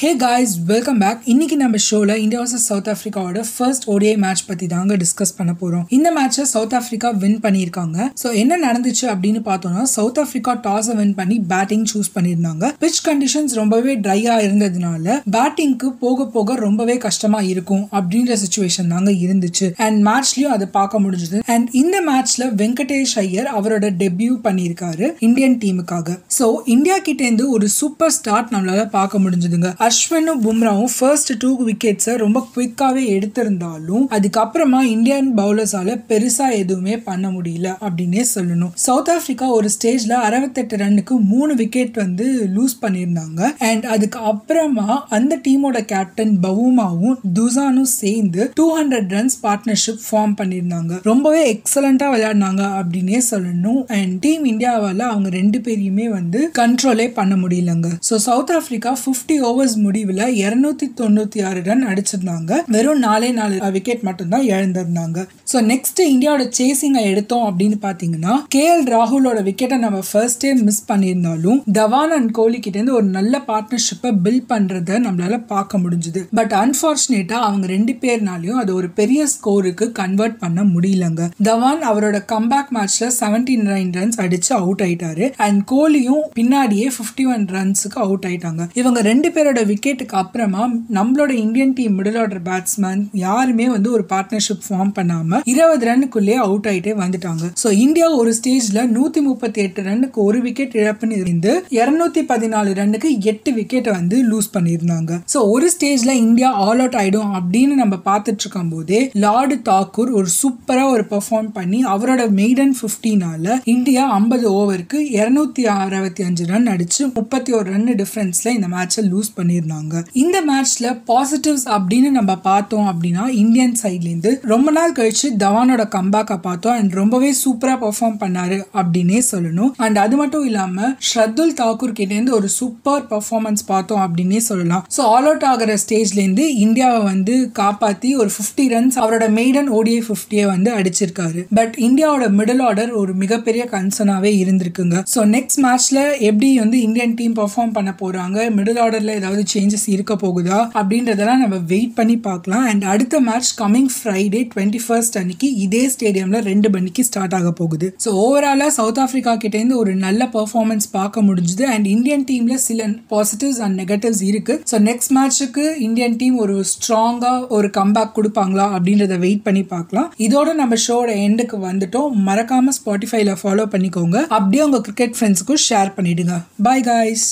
Hey guys welcome back இன்னைக்கு நம்ம ஷோல இந்தியா வர்சஸ் சவுத் ஆஃப்ரிக்காவோட ஃபர்ஸ்ட் ஓடிஐ மேட்ச் பத்தி தாங்க டிஸ்கஸ் பண்ண போறோம். இந்த மேட்சை சவுத் ஆஃப்ரிக்கா வின் பண்ணியிருக்காங்க. ஸோ என்ன நடந்துச்சு அப்படின்னு பார்த்தோம்னா சவுத் ஆஃப்ரிக்கா டாஸை வின் பண்ணி பேட்டிங் சூஸ் பண்ணியிருந்தாங்க. பிச் கண்டிஷன்ஸ் ரொம்பவே ட்ரையா இருந்ததுனால பேட்டிங்க்கு போக போக ரொம்பவே கஷ்டமா இருக்கும் அப்படின்ற சுச்சுவேஷன் தாங்க இருந்துச்சு. அண்ட் மேட்ச்லயும் அதை பார்க்க முடிஞ்சது. அண்ட் இந்த மேட்ச்ல வெங்கடேஷ் ஐயர் அவரோட டெபியூ பண்ணியிருக்காரு இந்தியன் டீமுக்காக ஸோ இந்தியா கிட்டேருந்து ஒரு சூப்பர் ஸ்டார்ட் நம்மளால பார்க்க முடிஞ்சதுங்க. அஸ்வினும் பும்ராவும் ஃபர்ஸ்ட் டூ விக்கெட்ஸை ரொம்ப குவிக்காகவே எடுத்திருந்தாலும் அதுக்கப்புறமா இந்தியன் பவுலர்ஸால பெருசா எதுவுமே பண்ண முடியல அப்படின்னே சொல்லணும். சவுத் ஆப்பிரிக்கா ஒரு ஸ்டேஜ்ல அறுபத்தெட்டு ரன்னுக்கு மூணு விக்கெட் வந்து லூஸ் பண்ணியிருந்தாங்க. அண்ட் அதுக்கு அப்புறமா அந்த டீமோட கேப்டன் பவுமாவும் துசானும் சேர்ந்து two hundred runs partnership form பண்ணியிருந்தாங்க. ரொம்பவே எக்ஸலண்டா விளையாடினாங்க அப்படின்னே சொல்லணும். அண்ட் டீம் இந்தியாவால அவங்க ரெண்டு பேரையுமே வந்து கண்ட்ரோலே பண்ண முடியலங்க. So South Africa fifty overs முடிவில் இருநூத்தி தொண்ணூத்தி ஆறு ரன் அடிச்சிருந்தாங்க. வெறும் நாலே நாலு விக்கெட் மட்டும்தான் இழந்திருந்தாங்க. ஸோ நெக்ஸ்ட் இந்தியாவோட சேசிங்கை எடுத்தோம் அப்படின்னு பார்த்தீங்கன்னா கே எல் ராகுலோட விக்கெட்டை நம்ம ஃபர்ஸ்ட் டே மிஸ் பண்ணியிருந்தாலும் தவான் அண்ட் கோலி கிட்டேருந்து ஒரு நல்ல பார்ட்னர்ஷிப்பை பில்ட் பண்ணுறத நம்மளால பார்க்க முடிஞ்சுது. பட் அன்ஃபார்ச்சுனேட்டாக அவங்க ரெண்டு பேர்னாலையும் அது ஒரு பெரிய ஸ்கோருக்கு கன்வெர்ட் பண்ண முடியலங்க. தவான் அவரோட கம்பேக் மேட்ச்ல செவன்டி நைன் ரன்ஸ் அடிச்சு அவுட் ஆயிட்டாரு. அண்ட் கோலியும் பின்னாடியே ஃபிஃப்டி ஒன் ரன்ஸுக்கு அவுட் ஆயிட்டாங்க. இவங்க ரெண்டு பேரோட விக்கெட்டுக்கு அப்புறமா நம்மளோட Indian team middle order batsman யாருமே வந்து ஒரு பார்ட்னர்ஷிப் ஃபார்ம் பண்ணாம இருபது ரன்னுக்குள்ளே அவுட் ஆயிட்டே வந்துட்டாங்க. ஸோ இந்தியா ஒரு ஸ்டேஜ்ல நூத்தி முப்பத்தி எட்டு ரன்னுக்கு ஒரு விக்கெட் இழப்புன்னு இருந்து இருநூத்தி பதினாலு ரன்னுக்கு எட்டு விக்கெட்டை வந்து லூஸ் பண்ணியிருந்தாங்க. ஸோ ஒரு ஸ்டேஜ்ல இந்தியா ஆல் அவுட் ஆயிடும் அப்படின்னு நம்ம பார்த்துட்டு இருக்கும் போதே லார்டு தாக்கூர் ஒரு சூப்பரா ஒரு பெர்ஃபார்ம் பண்ணி அவரோட மெய்டன் பிப்டினால இந்தியா ஐம்பது ஓவருக்கு இருநூத்தி அறுபத்தி அஞ்சு ரன் அடிச்சு முப்பத்தி ஒரு ரன் டிஃபரன்ஸ்ல இந்த மேட்சை லூஸ் பண்ணியிருந்தாங்க. இந்த மேட்ச்ல பாசிட்டிவ்ஸ் அப்படின்னு நம்ம பார்த்தோம் அப்படின்னா இந்தியன் சைட்ல இருந்து ரொம்ப நாள் கழிச்சு தவானோட கம்பேக்கை பார்த்தோம். அண்ட் ரொம்பவே சூப்பரா பெர்ஃபார்ம் பண்ணாரு அப்படின்னே சொல்லணும். அண்ட் அது மட்டும் இல்லாம ஷ்ரத்துல் தாக்கூர் கிட்ட இருந்து ஒரு சூப்பர் பெர்ஃபார்மன்ஸ் பார்த்தோம் அப்படின்னே சொல்லலாம். ஸோ ஆல் அவுட் ஆகிற ஸ்டேஜ்ல இருந்து இந்தியாவை வந்து காப்பாத்தி ஒரு ஃபிஃப்டி ரன்ஸ் அவரோட மெய்டன் ஓடிஐ ஃபிஃப்டியை வந்து அடிச்சிருக்காரு. பட் இந்தியாவோட மிடில் ஆர்டர் ஒரு மிகப்பெரிய கன்சர்னாவே இருந்திருக்குங்க. ஸோ நெக்ஸ்ட் மேட்ச்ல எப்படி வந்து இந்தியன் டீம் பெர்ஃபார்ம் பண்ண போறாங்க? மிடில் ஆர்டர்ல ஏதாவது சேஞ்சஸ் இருக்க போகுதா? அப்படின்றதெல்லாம் நம்ம வெயிட் பண்ணி பார்க்கலாம். அண்ட் அடுத்த match coming Friday twenty first அன்னைக்கு இதே ஸ்டேடியம்ல ரெண்டு மணிக்கு ஸ்டார்ட் ஆக போகுது. ஸோ ஓவராலா சவுத் ஆப்பிரிக்கா கிட்ட இருந்து ஒரு நல்ல பெர்ஃபார்மன்ஸ் பார்க்க முடிஞ்சுது. அண்ட் இந்தியன் டீம்ல சில பாசிட்டிவ்ஸ் அண்ட் நெகட்டிவ்ஸ் இருக்கு. ஸோ நெக்ஸ்ட் மேட்ச்சுக்கு இந்தியன் டீம் ஒரு ஸ்ட்ராங்கா ஒரு கம்பேக் கொடுப்பாங்களா அப்படின்றத வெயிட் பண்ணி பார்க்கலாம். இதோட நம்ம ஷோட எண்டுக்கு வந்துட்டோம். மறக்காம ஸ்பாட்டிஃபைல ஃபாலோ பண்ணிக்கோங்க. அப்படியே உங்க கிரிக்கெட் ஃப்ரெண்ட்ஸுக்கும் ஷேர் பண்ணிடுங்க. Bye guys